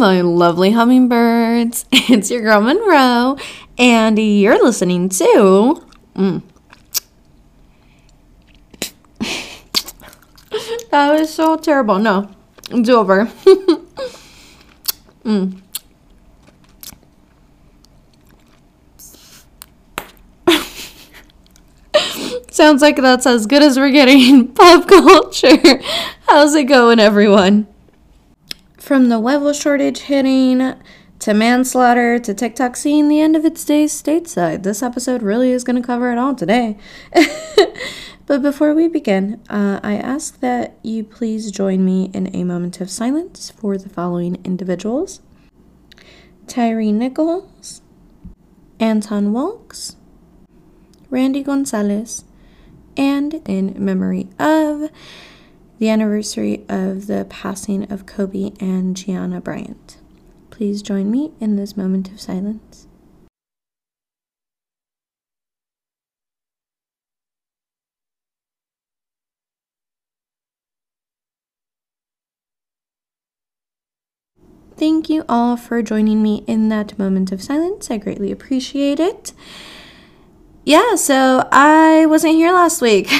My lovely hummingbirds. It's your girl Monroe, and you're listening to. Mm. that was so terrible. No, it's over. mm. Sounds like that's as good as we're getting pop culture. How's it going, everyone? From the huevo shortage hitting to manslaughter to TikTok seeing the end of its days stateside, this episode really is going to cover it all today. but before we begin, uh, I ask that you please join me in a moment of silence for the following individuals Tyre Nichols, Anton Walks, Randy Gonzalez, and in memory of the anniversary of the passing of Kobe and Gianna Bryant. Please join me in this moment of silence. Thank you all for joining me in that moment of silence. I greatly appreciate it. Yeah, so I wasn't here last week.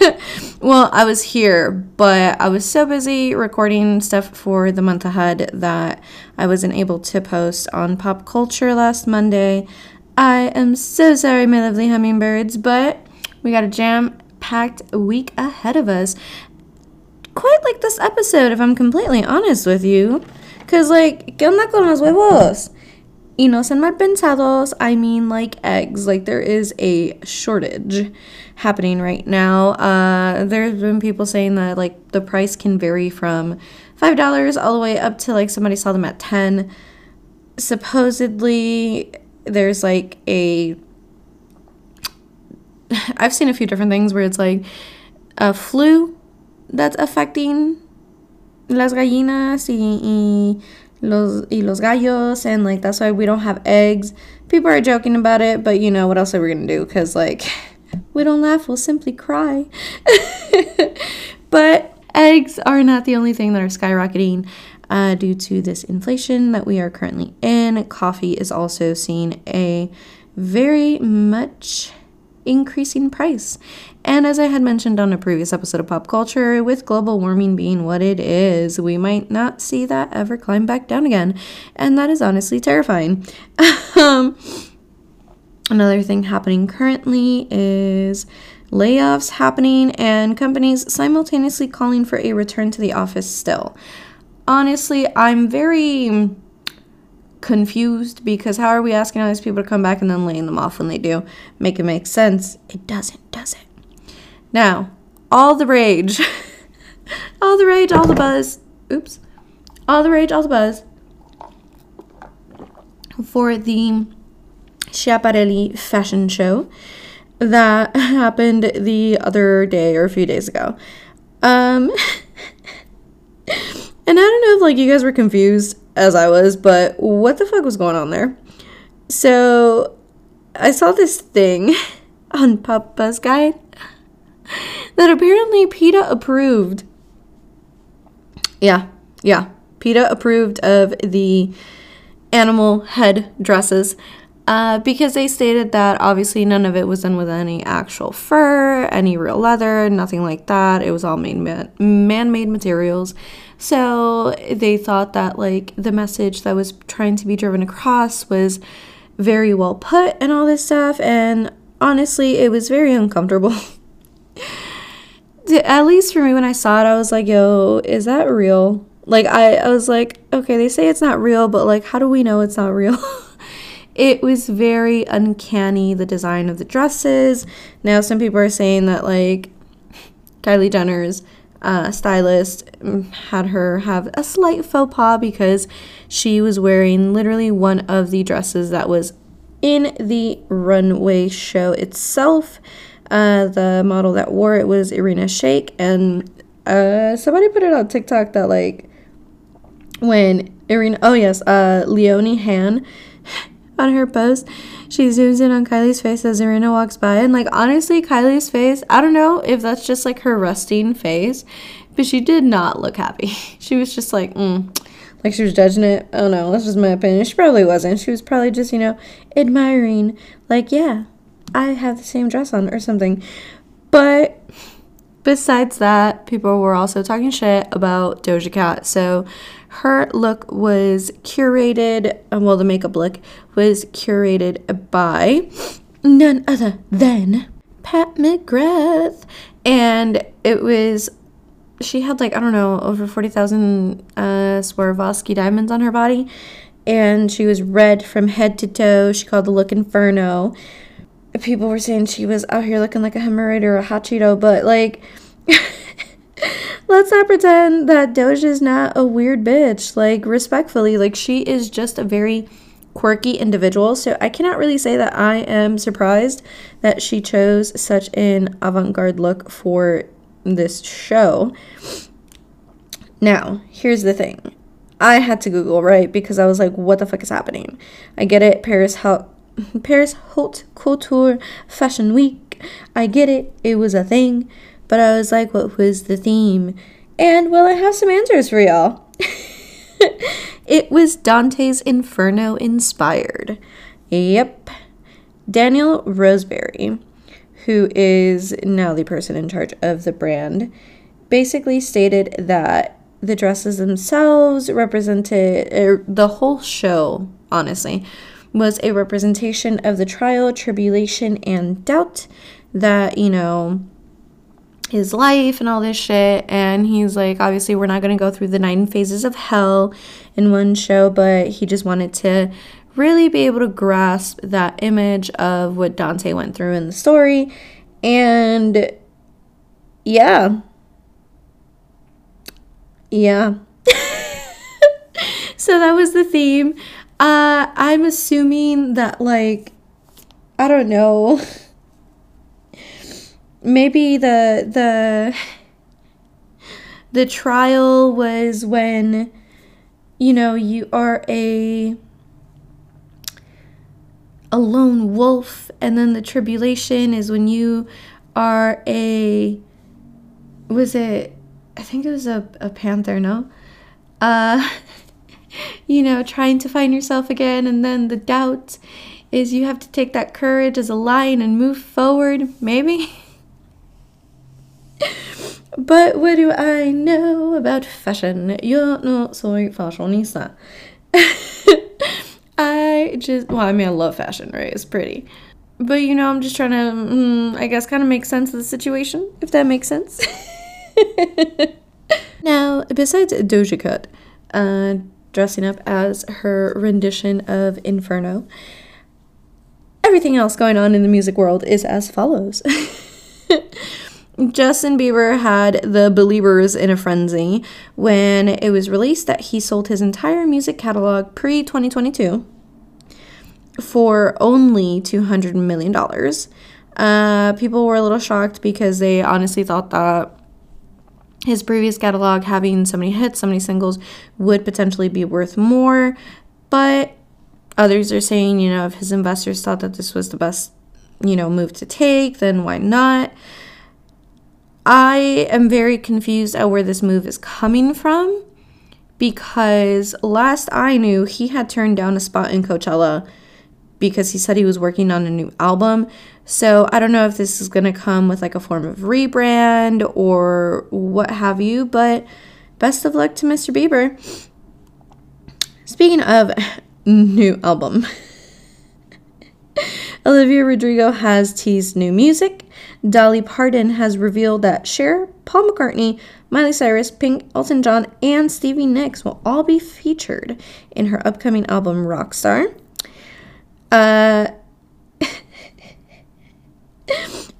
well, I was here, but I was so busy recording stuff for the month ahead that I wasn't able to post on pop culture last Monday. I am so sorry, my lovely hummingbirds, but we got a jam packed week ahead of us. Quite like this episode, if I'm completely honest with you. Because, like, ¿qué onda con los huevos? Y no sean mal pensados, I mean like eggs. Like there is a shortage happening right now. Uh, there's been people saying that like the price can vary from five dollars all the way up to like somebody saw them at ten. Supposedly, there's like a. I've seen a few different things where it's like a flu that's affecting las gallinas y, y los y los gallos and like that's why we don't have eggs. People are joking about it, but you know what else are we gonna do? Cause like we don't laugh, we'll simply cry. but eggs are not the only thing that are skyrocketing uh, due to this inflation that we are currently in. Coffee is also seeing a very much increasing price. And as I had mentioned on a previous episode of Pop Culture, with global warming being what it is, we might not see that ever climb back down again. And that is honestly terrifying. um, another thing happening currently is layoffs happening and companies simultaneously calling for a return to the office still. Honestly, I'm very confused because how are we asking all these people to come back and then laying them off when they do? Make it make sense. It doesn't, does it? Now, all the rage, all the rage, all the buzz, oops, all the rage, all the buzz. For the Schiaparelli fashion show that happened the other day or a few days ago. Um, and I don't know if like you guys were confused as I was, but what the fuck was going on there? So I saw this thing on Papa's Guide that apparently PETA approved. Yeah, yeah. PETA approved of the animal head dresses uh, because they stated that obviously none of it was done with any actual fur, any real leather, nothing like that. It was all man made materials. So they thought that like the message that was trying to be driven across was very well put and all this stuff. And honestly, it was very uncomfortable. At least for me, when I saw it, I was like, yo, is that real? Like, I, I was like, okay, they say it's not real, but like, how do we know it's not real? it was very uncanny, the design of the dresses. Now, some people are saying that, like, Kylie Jenner's uh, stylist mm, had her have a slight faux pas because she was wearing literally one of the dresses that was in the runway show itself. Uh, the model that wore it was Irina Shayk, and uh, somebody put it on TikTok that like when Irina, oh yes, uh, Leonie Hanne on her post she zooms in on Kylie's face as Irina walks by. And, like, honestly, Kylie's face, I don't know if that's just like her resting face, but she did not look happy. She was just like, mm, like she was judging it. I don't know. That's just my opinion. She probably wasn't. She was probably just, you know, admiring, like, yeah, I have the same dress on or something. But besides that, people were also talking shit about Doja Cat. So her look was curated, uh, well, the makeup look was curated by none other than Pat McGrath. And it was, she had like, I don't know, over 40,000 uh, Swarovski diamonds on her body. And she was red from head to toe. She called the look Inferno. People were saying she was out here looking like a hemorrhoid or a hot Cheeto, but like, let's not pretend that Doja is not a weird bitch. Like, respectfully, like, she is just a very quirky individual. So I cannot really say that I am surprised that she chose such an avant garde look for this show. Now, here's the thing. I had to Google, right? Because I was like, what the fuck is happening? I get it, Paris Paris Haute Couture Fashion Week. I get it, it was a thing. But I was like, what was the theme? And well, I have some answers for y'all. it was Dante's Inferno inspired. Yep. Daniel Roseberry, who is now the person in charge of the brand, basically stated that the dresses themselves represented er, the whole show, honestly, was a representation of the trial, tribulation, and doubt that, you know, his life and all this shit. And he's like, obviously, we're not going to go through the nine phases of hell in one show, but he just wanted to really be able to grasp that image of what Dante went through in the story. And yeah. Yeah. so that was the theme. Uh, I'm assuming that, like, I don't know. maybe the the the trial was when you know you are a a lone wolf and then the tribulation is when you are a was it i think it was a, a panther no uh you know trying to find yourself again and then the doubt is you have to take that courage as a lion and move forward maybe but what do I know about fashion? You're not soy fashionista. I just, well, I mean, I love fashion, right? It's pretty. But, you know, I'm just trying to, mm, I guess, kind of make sense of the situation, if that makes sense. now, besides Doja Cat uh, dressing up as her rendition of Inferno, everything else going on in the music world is as follows. Justin Bieber had the believers in a frenzy when it was released that he sold his entire music catalog pre 2022 for only $200 million. Uh, people were a little shocked because they honestly thought that his previous catalog, having so many hits, so many singles, would potentially be worth more. But others are saying, you know, if his investors thought that this was the best, you know, move to take, then why not? I am very confused at where this move is coming from because last I knew, he had turned down a spot in Coachella because he said he was working on a new album. So I don't know if this is going to come with like a form of rebrand or what have you, but best of luck to Mr. Bieber. Speaking of new album, Olivia Rodrigo has teased new music. Dolly Parton has revealed that Cher, Paul McCartney, Miley Cyrus, Pink, Elton John, and Stevie Nicks will all be featured in her upcoming album Rockstar. Uh,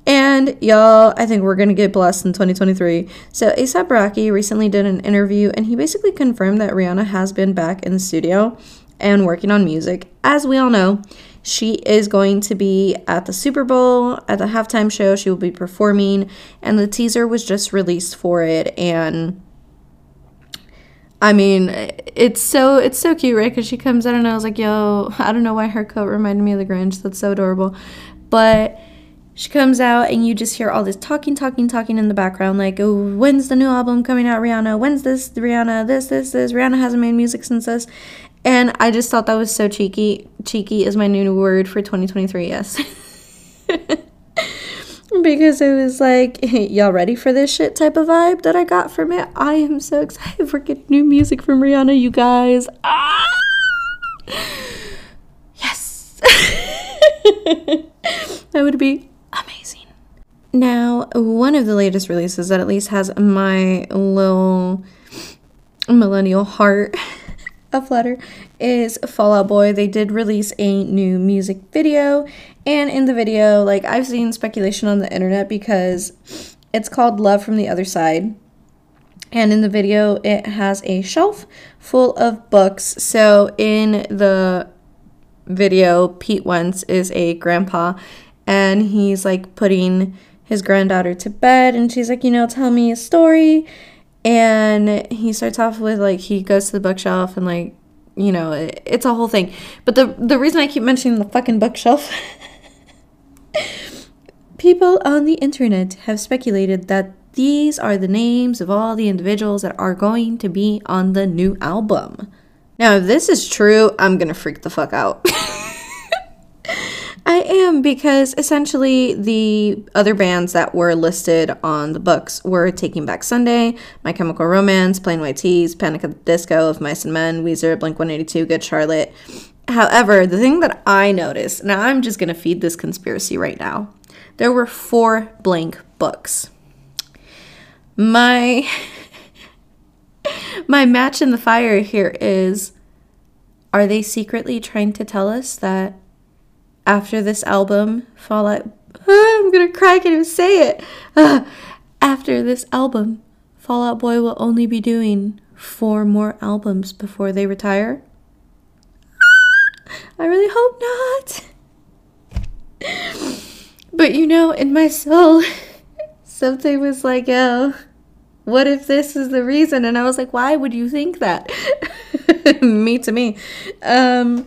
and y'all, I think we're gonna get blessed in 2023. So ASAP Rocky recently did an interview, and he basically confirmed that Rihanna has been back in the studio and working on music. As we all know, she is going to be at the Super Bowl at the halftime show. She will be performing, and the teaser was just released for it. And I mean, it's so it's so cute, right? Because she comes out and I was like, "Yo, I don't know why her coat reminded me of the Grinch. That's so adorable," but she comes out and you just hear all this talking, talking, talking in the background, like, oh, when's the new album coming out, Rihanna? When's this, Rihanna? This, this, this. Rihanna hasn't made music since this. And I just thought that was so cheeky. Cheeky is my new word for 2023, yes. because it was like, y'all ready for this shit type of vibe that I got from it? I am so excited for getting new music from Rihanna, you guys. Ah! Yes! that would be amazing. Now, one of the latest releases that at least has my little millennial heart aflutter is Fall Out Boy. They did release a new music video, and in the video, like I've seen speculation on the internet because it's called Love from the Other Side. And in the video, it has a shelf full of books. So in the video, Pete Wentz is a grandpa and he's like putting his granddaughter to bed and she's like, you know, tell me a story. And he starts off with like he goes to the bookshelf and like, you know, it, it's a whole thing. But the the reason I keep mentioning the fucking bookshelf people on the internet have speculated that these are the names of all the individuals that are going to be on the new album. Now, if this is true, I'm gonna freak the fuck out. I am because essentially the other bands that were listed on the books were Taking Back Sunday, My Chemical Romance, Plain White T's, Panic at the Disco of Mice and Men, Weezer, Blink 182, Good Charlotte. However, the thing that I noticed, now I'm just gonna feed this conspiracy right now. There were four blank books. My my match in the fire here is are they secretly trying to tell us that after this album, Fall Out. I'm gonna cry, I can't even say it. Uh, after this album, Fall Out Boy will only be doing four more albums before they retire. I really hope not. But you know, in my soul, something was like, oh, what if this is the reason? And I was like, why would you think that? me to me. Um,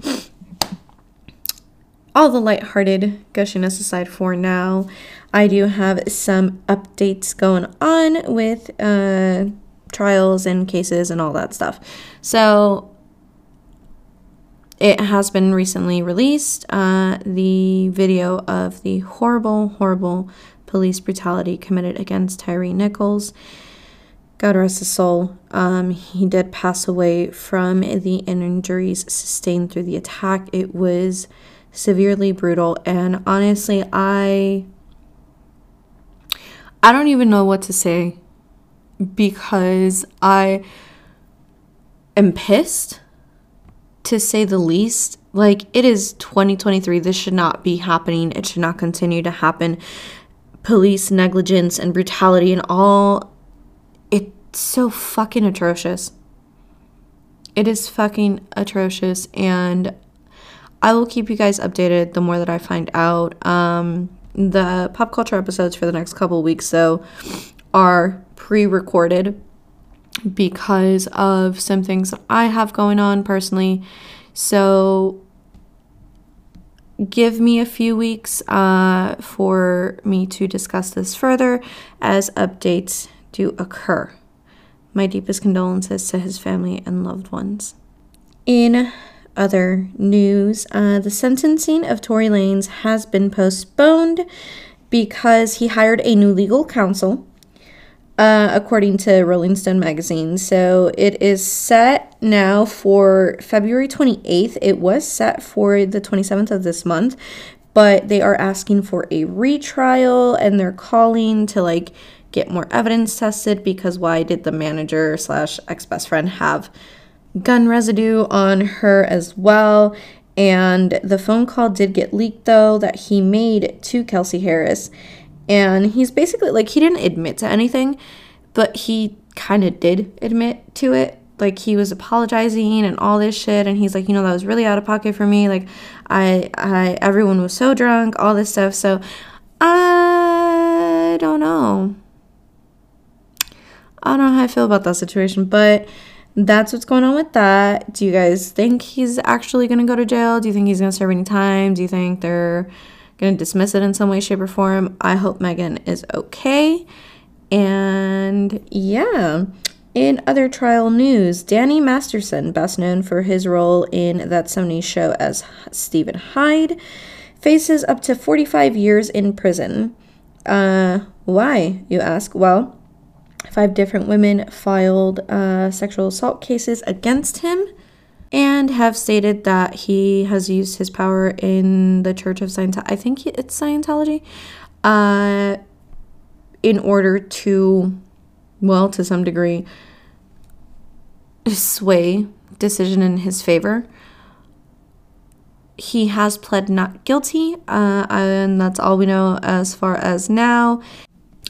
all the lighthearted gushiness aside for now, I do have some updates going on with uh, trials and cases and all that stuff. So it has been recently released uh, the video of the horrible, horrible police brutality committed against Tyre Nichols. God rest his soul. Um, he did pass away from the injuries sustained through the attack. It was severely brutal and honestly I I don't even know what to say because I am pissed to say the least. Like it is 2023 this should not be happening. It should not continue to happen. Police negligence and brutality and all it's so fucking atrocious. It is fucking atrocious and I will keep you guys updated the more that I find out. Um, the pop culture episodes for the next couple weeks, though, are pre recorded because of some things that I have going on personally. So, give me a few weeks uh, for me to discuss this further as updates do occur. My deepest condolences to his family and loved ones. In other news, uh, the sentencing of Tory Lanez has been postponed because he hired a new legal counsel, uh, according to Rolling Stone magazine. So it is set now for February 28th. It was set for the 27th of this month, but they are asking for a retrial and they're calling to like get more evidence tested because why did the manager slash ex best friend have gun residue on her as well. And the phone call did get leaked though that he made to Kelsey Harris. And he's basically like, he didn't admit to anything, but he kind of did admit to it. Like he was apologizing and all this shit, and he's like, you know, that was really out of pocket for me. Like, I, I, everyone was so drunk, all this stuff. So, I don't know. I don't know how I feel about that situation, but that's what's going on with that. Do you guys think he's actually going to go to jail? Do you think he's going to serve any time? Do you think they're gonna dismiss it in some way, shape, or form. I hope Megan is okay. And yeah. In other trial news, Danny Masterson, best known for his role in That 70s Show as Steven Hyde, faces up to 45 years in prison. Uh, why, you ask? Well, five different women filed uh, sexual assault cases against him and have stated that he has used his power in the Church of Scientology. I think it's Scientology. Uh, in order to, well, to some degree, sway decision in his favor. He has pled not guilty, uh, and that's all we know as far as now.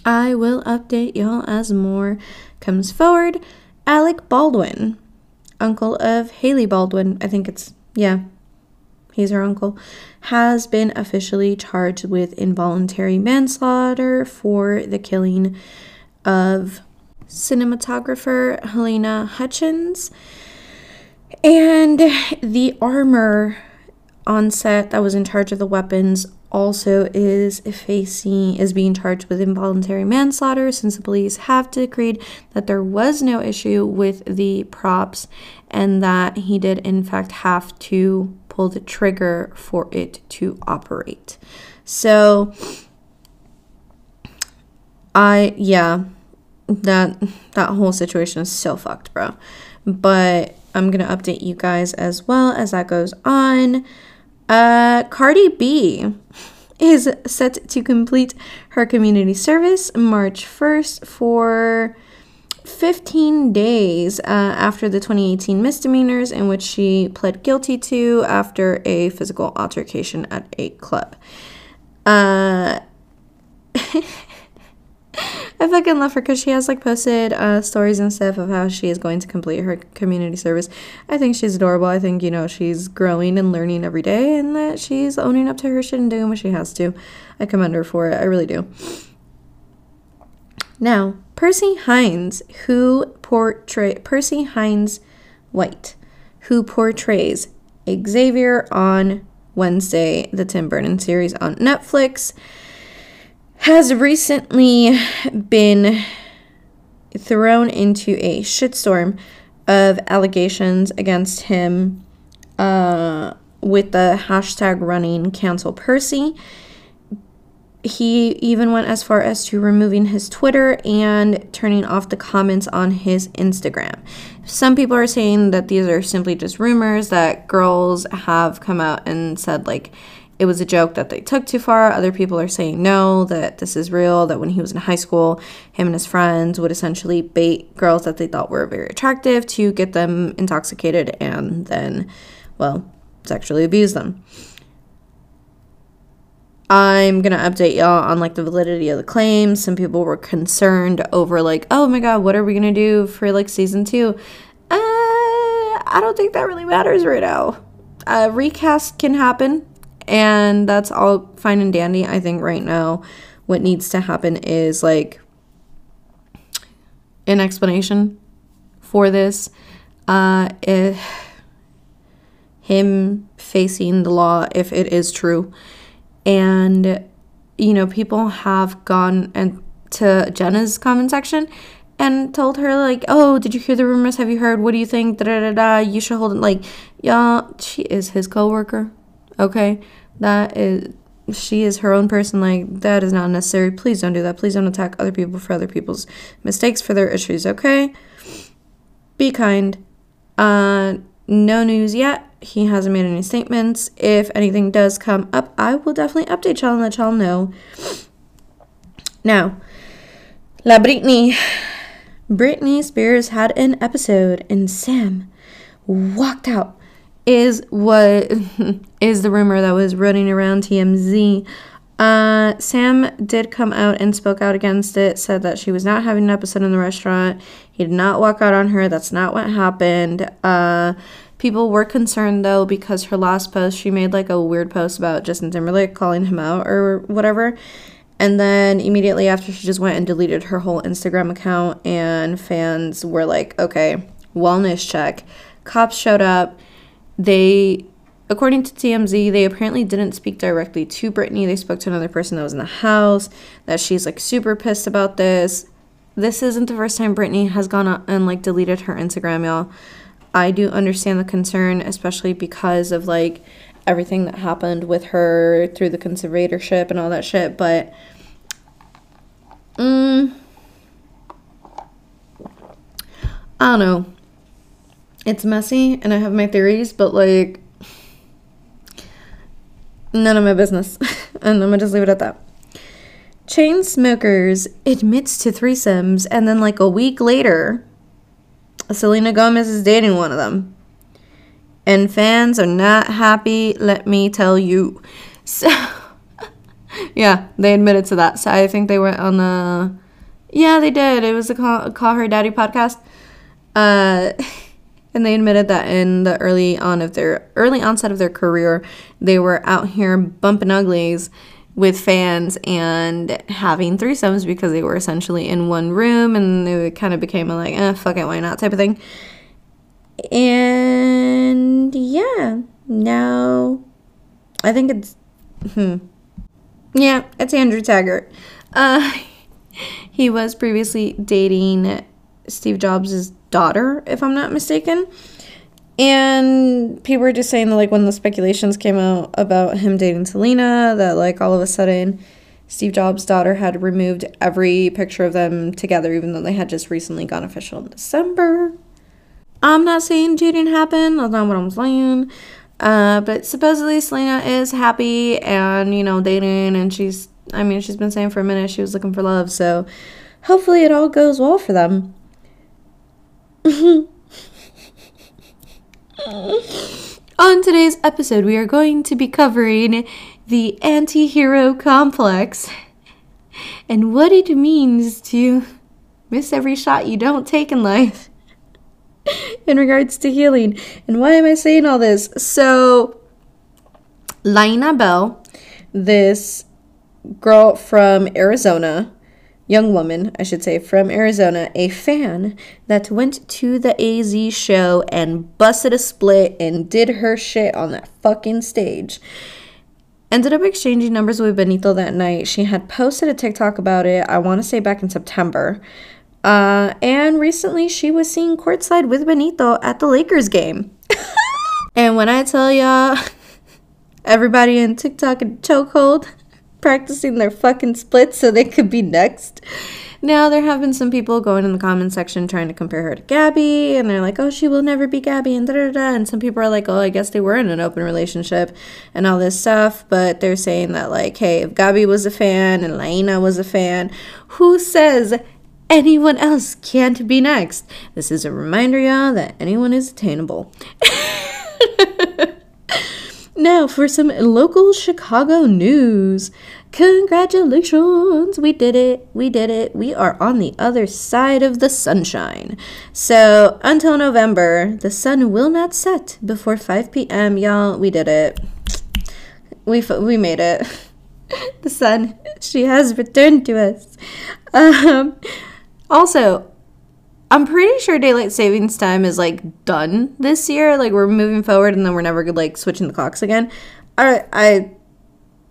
I will update y'all as more comes forward. Alec Baldwin, uncle of Hailey Baldwin, I think it's, yeah, he's her uncle, has been officially charged with involuntary manslaughter for the killing of cinematographer Halyna Hutchins. And the armor on set that was in charge of the weapons also is facing is being charged with involuntary manslaughter since the police have decreed that there was no issue with the props and that he did in fact have to pull the trigger for it to operate. So I yeah, that that whole situation is so fucked, bro. But I'm gonna update you guys as well as that goes on. Uh, Cardi B is set to complete her community service March 1st for 15 days uh, after the 2018 misdemeanors in which she pled guilty to after a physical altercation at a club. Uh, I fucking love her because she has like posted uh, stories and stuff of how she is going to complete her community service. I think she's adorable. I think, you know, she's growing and learning every day and that she's owning up to her shit and doing what she has to. I commend her for it. I really do. Now, Percy Hynes, who portray Percy Hynes White, who portrays Xavier on Wednesday, the Tim Burton series on Netflix has recently been thrown into a shitstorm of allegations against him uh, with the hashtag running cancel Percy. He even went as far as to removing his Twitter and turning off the comments on his Instagram. Some people are saying that these are simply just rumors that girls have come out and said, like, it was a joke that they took too far. Other people are saying no, that this is real, that when he was in high school, him and his friends would essentially bait girls that they thought were very attractive to get them intoxicated and then, well, sexually abuse them. I'm gonna update y'all on like the validity of the claims. Some people were concerned over like, oh my god, what are we gonna do for like season two? Uh, I don't think that really matters right now. A recast can happen and that's all fine and dandy. I think right now what needs to happen is like an explanation for this. Uh, if him facing the law, if it is true. And, you know, people have gone and to Jenna's comment section and told her like, "Oh, did you hear the rumors? Have you heard? What do you think? Da da da da. You should hold it." Like, yeah, she is his coworker. Okay, that is she is her own person like that is not necessary. Please don't do that. Please don't attack other people for other people's mistakes for their issues okay? Be kind. Uh no news yet. He hasn't made any statements. If anything does come up i will definitely update y'all and let y'all know. Now la britney. Britney spears had an episode and sam walked out is what is the rumor that was running around TMZ. Uh, Sam did come out and spoke out against it, said that she was not having an episode in the restaurant. He did not walk out on her. That's not what happened. Uh, people were concerned though because her last post, she made like a weird post about Justin Timberlake calling him out or whatever. And then immediately after, she just went and deleted her whole Instagram account, and fans were like, okay, wellness check. Cops showed up they according to TMZ, they apparently didn't speak directly to Britney. They spoke to another person that was in the house. That she's like super pissed about this. This isn't the first time Britney has gone and like deleted her Instagram, y'all. I do understand the concern, especially because of like everything that happened with her through the conservatorship and all that shit. But, um, I don't know. It's messy and I have my theories, but like, none of my business. and I'm gonna just leave it at that. Chainsmokers admits to threesomes, and then like a week later, Selena Gomez is dating one of them. And fans are not happy, let me tell you. So, yeah, they admitted to that. So I think they went on the. Yeah, they did. It was a Call, Call Her Daddy podcast. Uh. and they admitted that in the early on of their early onset of their career, they were out here bumping uglies with fans and having threesomes because they were essentially in one room and it kind of became a like, eh, fuck it, why not type of thing. And yeah, now I think it's, hmm. Yeah, it's Andrew Taggart. Uh, he was previously dating Steve Jobs' daughter, if I'm not mistaken. And people were just saying that, like, when the speculations came out about him dating Selena, that, like, all of a sudden Steve Jobs' daughter had removed every picture of them together, even though they had just recently gone official in December. I'm not saying cheating happened, that's not what I'm saying. Uh, but supposedly Selena is happy and, you know, dating, and she's, I mean, she's been saying for a minute she was looking for love, so hopefully it all goes well for them. On today's episode, we are going to be covering the anti hero complex and what it means to miss every shot you don't take in life in regards to healing. And why am I saying all this? So, Laina Bell, this girl from Arizona, young woman, I should say, from Arizona, a fan that went to the AZ show and busted a split and did her shit on that fucking stage. Ended up exchanging numbers with Benito that night. She had posted a TikTok about it, I want to say back in September. Uh, and recently she was seen courtside with Benito at the Lakers game. and when I tell y'all, everybody in TikTok in chokehold, practicing their fucking splits so they could be next. Now, there have been some people going in the comment section trying to compare her to Gabby, and they're like, oh, she will never be Gabby, and da da da. And some people are like, oh, I guess they were in an open relationship and all this stuff. But they're saying that, like, hey, if Gabby was a fan and Laina was a fan, who says anyone else can't be next? This is a reminder, y'all, that anyone is attainable. Now, for some local Chicago news. Congratulations! We did it! We did it! We are on the other side of the sunshine. So, until November, the sun will not set before 5 p.m. Y'all, we did it. We, we made it. the sun, she has returned to us. Um, also, I'm pretty sure daylight savings time is like done this year. Like we're moving forward, and then we're never like switching the clocks again. I, I,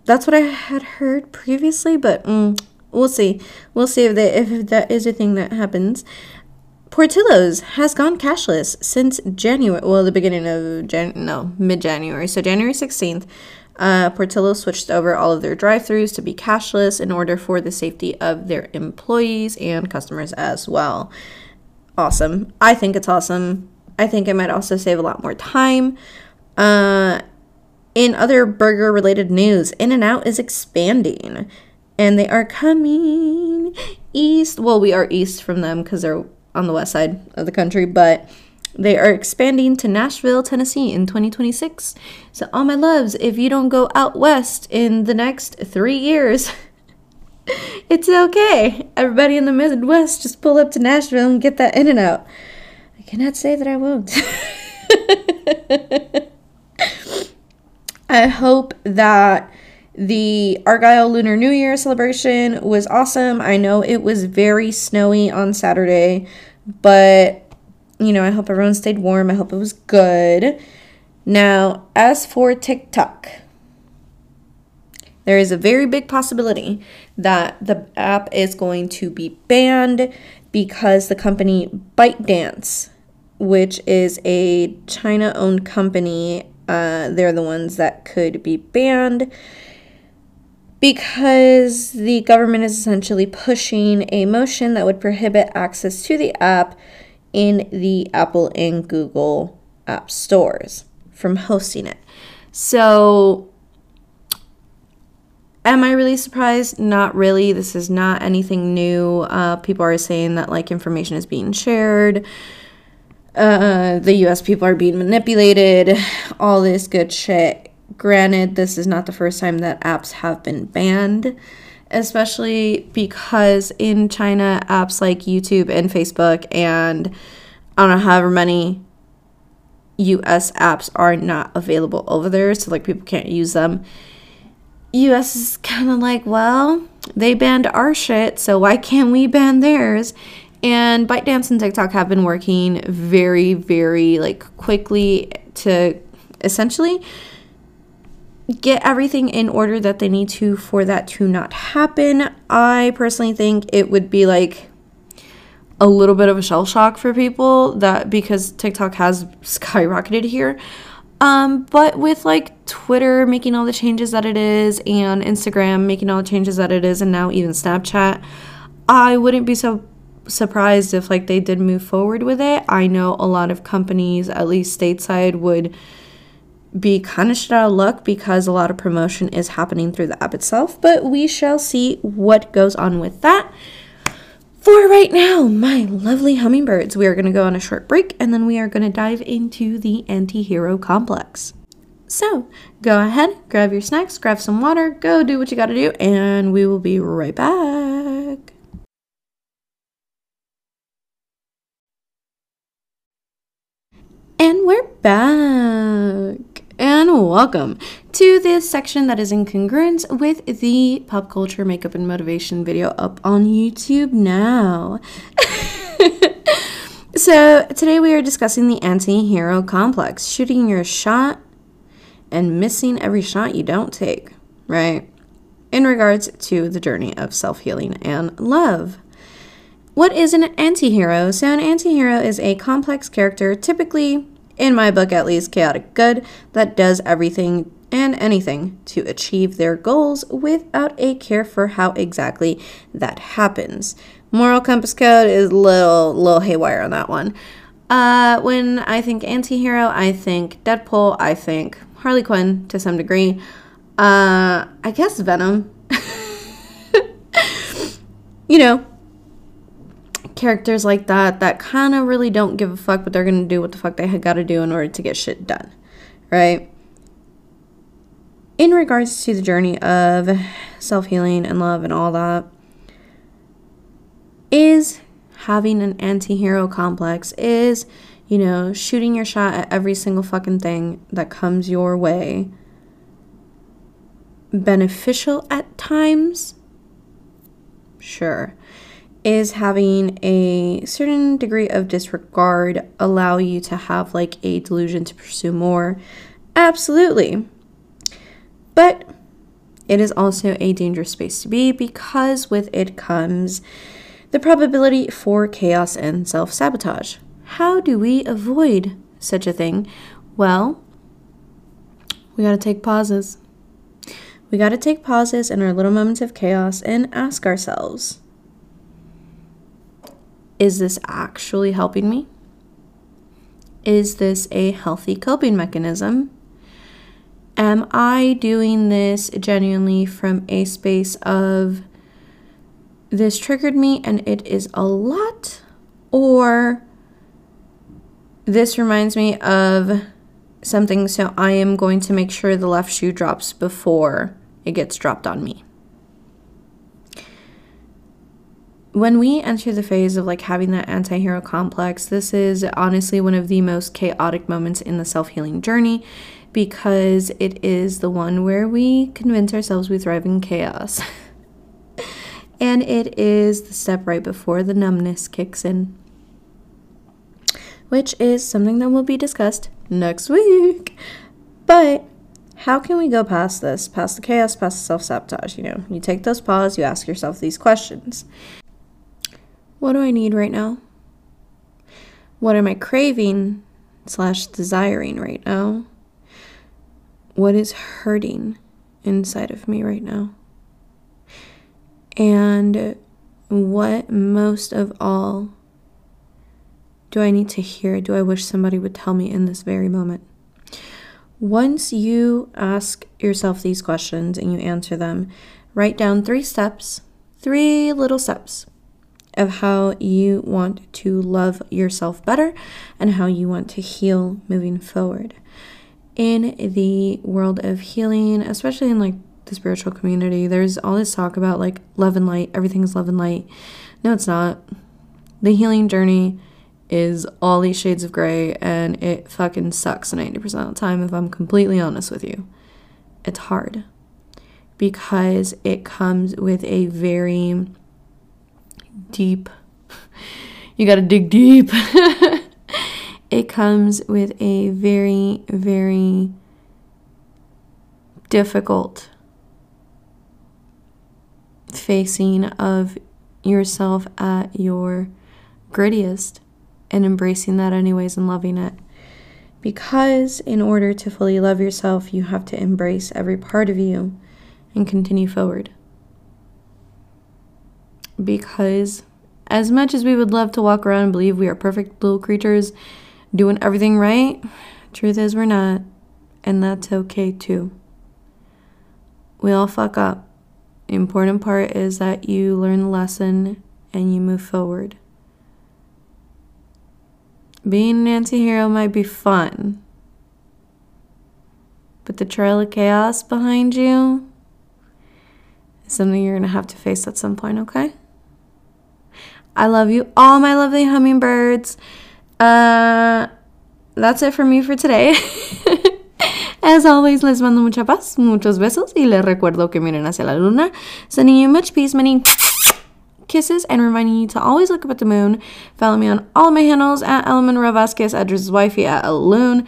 that's what I had heard previously, but mm, we'll see. We'll see if they, if that is a thing that happens. Portillo's has gone cashless since January. Well, the beginning of Jan. No, mid January. So January sixteenth. Uh, Portillo switched over all of their drive throughs to be cashless in order for the safety of their employees and customers as well awesome. I think it's awesome. I think it might also save a lot more time. Uh, in other burger related news, In N Out is expanding and they are coming east. Well, we are east from them because they're on the west side of the country, but they are expanding to Nashville, Tennessee in 2026. So, all my loves, if you don't go out west in the next three years, it's okay. Everybody in the Midwest just pull up to Nashville and get that in and out. I cannot say that I won't. I hope that the Argyle Lunar New Year celebration was awesome. I know it was very snowy on Saturday, but you know, I hope everyone stayed warm. I hope it was good. Now, as for TikTok, there is a very big possibility that the app is going to be banned because the company ByteDance, which is a China owned company, uh, they're the ones that could be banned because the government is essentially pushing a motion that would prohibit access to the app in the Apple and Google app stores from hosting it. So, am I really surprised? Not really. This is not anything new. Uh, people are saying that like information is being shared. Uh, the US people are being manipulated, all this good shit. Granted, this is not the first time that apps have been banned, especially because in China, apps like YouTube and Facebook and I don't know, however many US apps are not available over there, so like people can't use them. US is kind of like, well, they banned our shit, so why can't we ban theirs? And ByteDance and TikTok have been working very, very like quickly to essentially get everything in order that they need to for that to not happen. I personally think it would be like a little bit of a shell shock for people that because TikTok has skyrocketed here. Um, but with like Twitter making all the changes that it is and Instagram making all the changes that it is and now even Snapchat, I wouldn't be so surprised if like they did move forward with it. I know a lot of companies, at least stateside, would be kind of shit out of luck because a lot of promotion is happening through the app itself, but we shall see what goes on with that. For right now, my lovely hummingbirds, we are going to go on a short break and then we are going to dive into the anti hero complex. So, go ahead, grab your snacks, grab some water, go do what you got to do, and we will be right back. And we're back and welcome to this section that is in congruence with the pop culture makeup and motivation video up on YouTube now. so, today we are discussing the anti hero complex shooting your shot and missing every shot you don't take, right? In regards to the journey of self healing and love. What is an anti hero? So, an anti hero is a complex character, typically in my book at least, chaotic good that does everything and anything to achieve their goals without a care for how exactly that happens. Moral compass code is little little haywire on that one. Uh, when I think anti-hero, I think Deadpool, I think Harley Quinn to some degree. Uh, I guess Venom. you know, characters like that that kind of really don't give a fuck, but they're gonna do what the fuck they had got to do in order to get shit done, right? In regards to the journey of self healing and love and all that, is having an anti hero complex, is, you know, shooting your shot at every single fucking thing that comes your way beneficial at times? Sure is having a certain degree of disregard allow you to have like a delusion to pursue more? Absolutely. But it is also a dangerous space to be because with it comes the probability for chaos and self sabotage. How do we avoid such a thing? Well, we gotta take pauses. We gotta take pauses in our little moments of chaos and ask ourselves is this actually helping me? Is this a healthy coping mechanism? Am I doing this genuinely from a space of this triggered me and it is a lot? Or this reminds me of something, so I am going to make sure the left shoe drops before it gets dropped on me? When we enter the phase of like having that anti-hero complex this is honestly one of the most chaotic moments in the self-healing journey because it is the one where we convince ourselves we thrive in chaos and it is the step right before the numbness kicks in which is something that will be discussed next week. But how can we go past this, past the chaos, past the self sabotage? You know, you take those pause, you ask yourself these questions What do I need right now? What am I craving slash desiring right now? What is hurting inside of me right now? And what most of all do I need to hear? Do I wish somebody would tell me in this very moment? Once you ask yourself these questions and you answer them, write down three steps, three little steps of how you want to love yourself better and how you want to heal moving forward. In the world of healing, especially in like the spiritual community, there's all this talk about like love and light, everything's love and light. No, it's not. The healing journey is all these shades of gray and it fucking sucks 90% of the time if I'm completely honest with you. It's hard because it comes with a very deep. You got to dig deep. it comes with a very, very difficult facing of yourself at your grittiest and embracing that, anyways, and loving it. Because in order to fully love yourself, you have to embrace every part of you and continue forward because as much as we would love to walk around and believe we are perfect little creatures doing everything right, truth is we're not, and that's okay too. We all fuck up. The important part is that you learn the lesson and you move forward. Being an anti hero might be fun, but the trail of chaos behind you is something you're going to have to face at some point, okay? I love you, all my lovely hummingbirds. Uh, that's it for me for today. As always, les mando mucha paz, muchos besos, y les recuerdo que miren hacia la luna. Sending you much peace, many kisses, and reminding you to always look up at the moon. Follow me on all my handles at Element Vasquez, at Driz's wifey at Loon.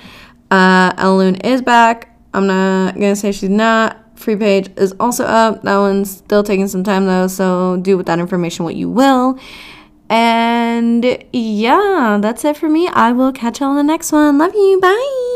Uh, is back. I'm not gonna say she's not. Free page is also up. That one's still taking some time though, so do with that information what you will. And yeah, that's it for me. I will catch y'all in the next one. Love you. Bye.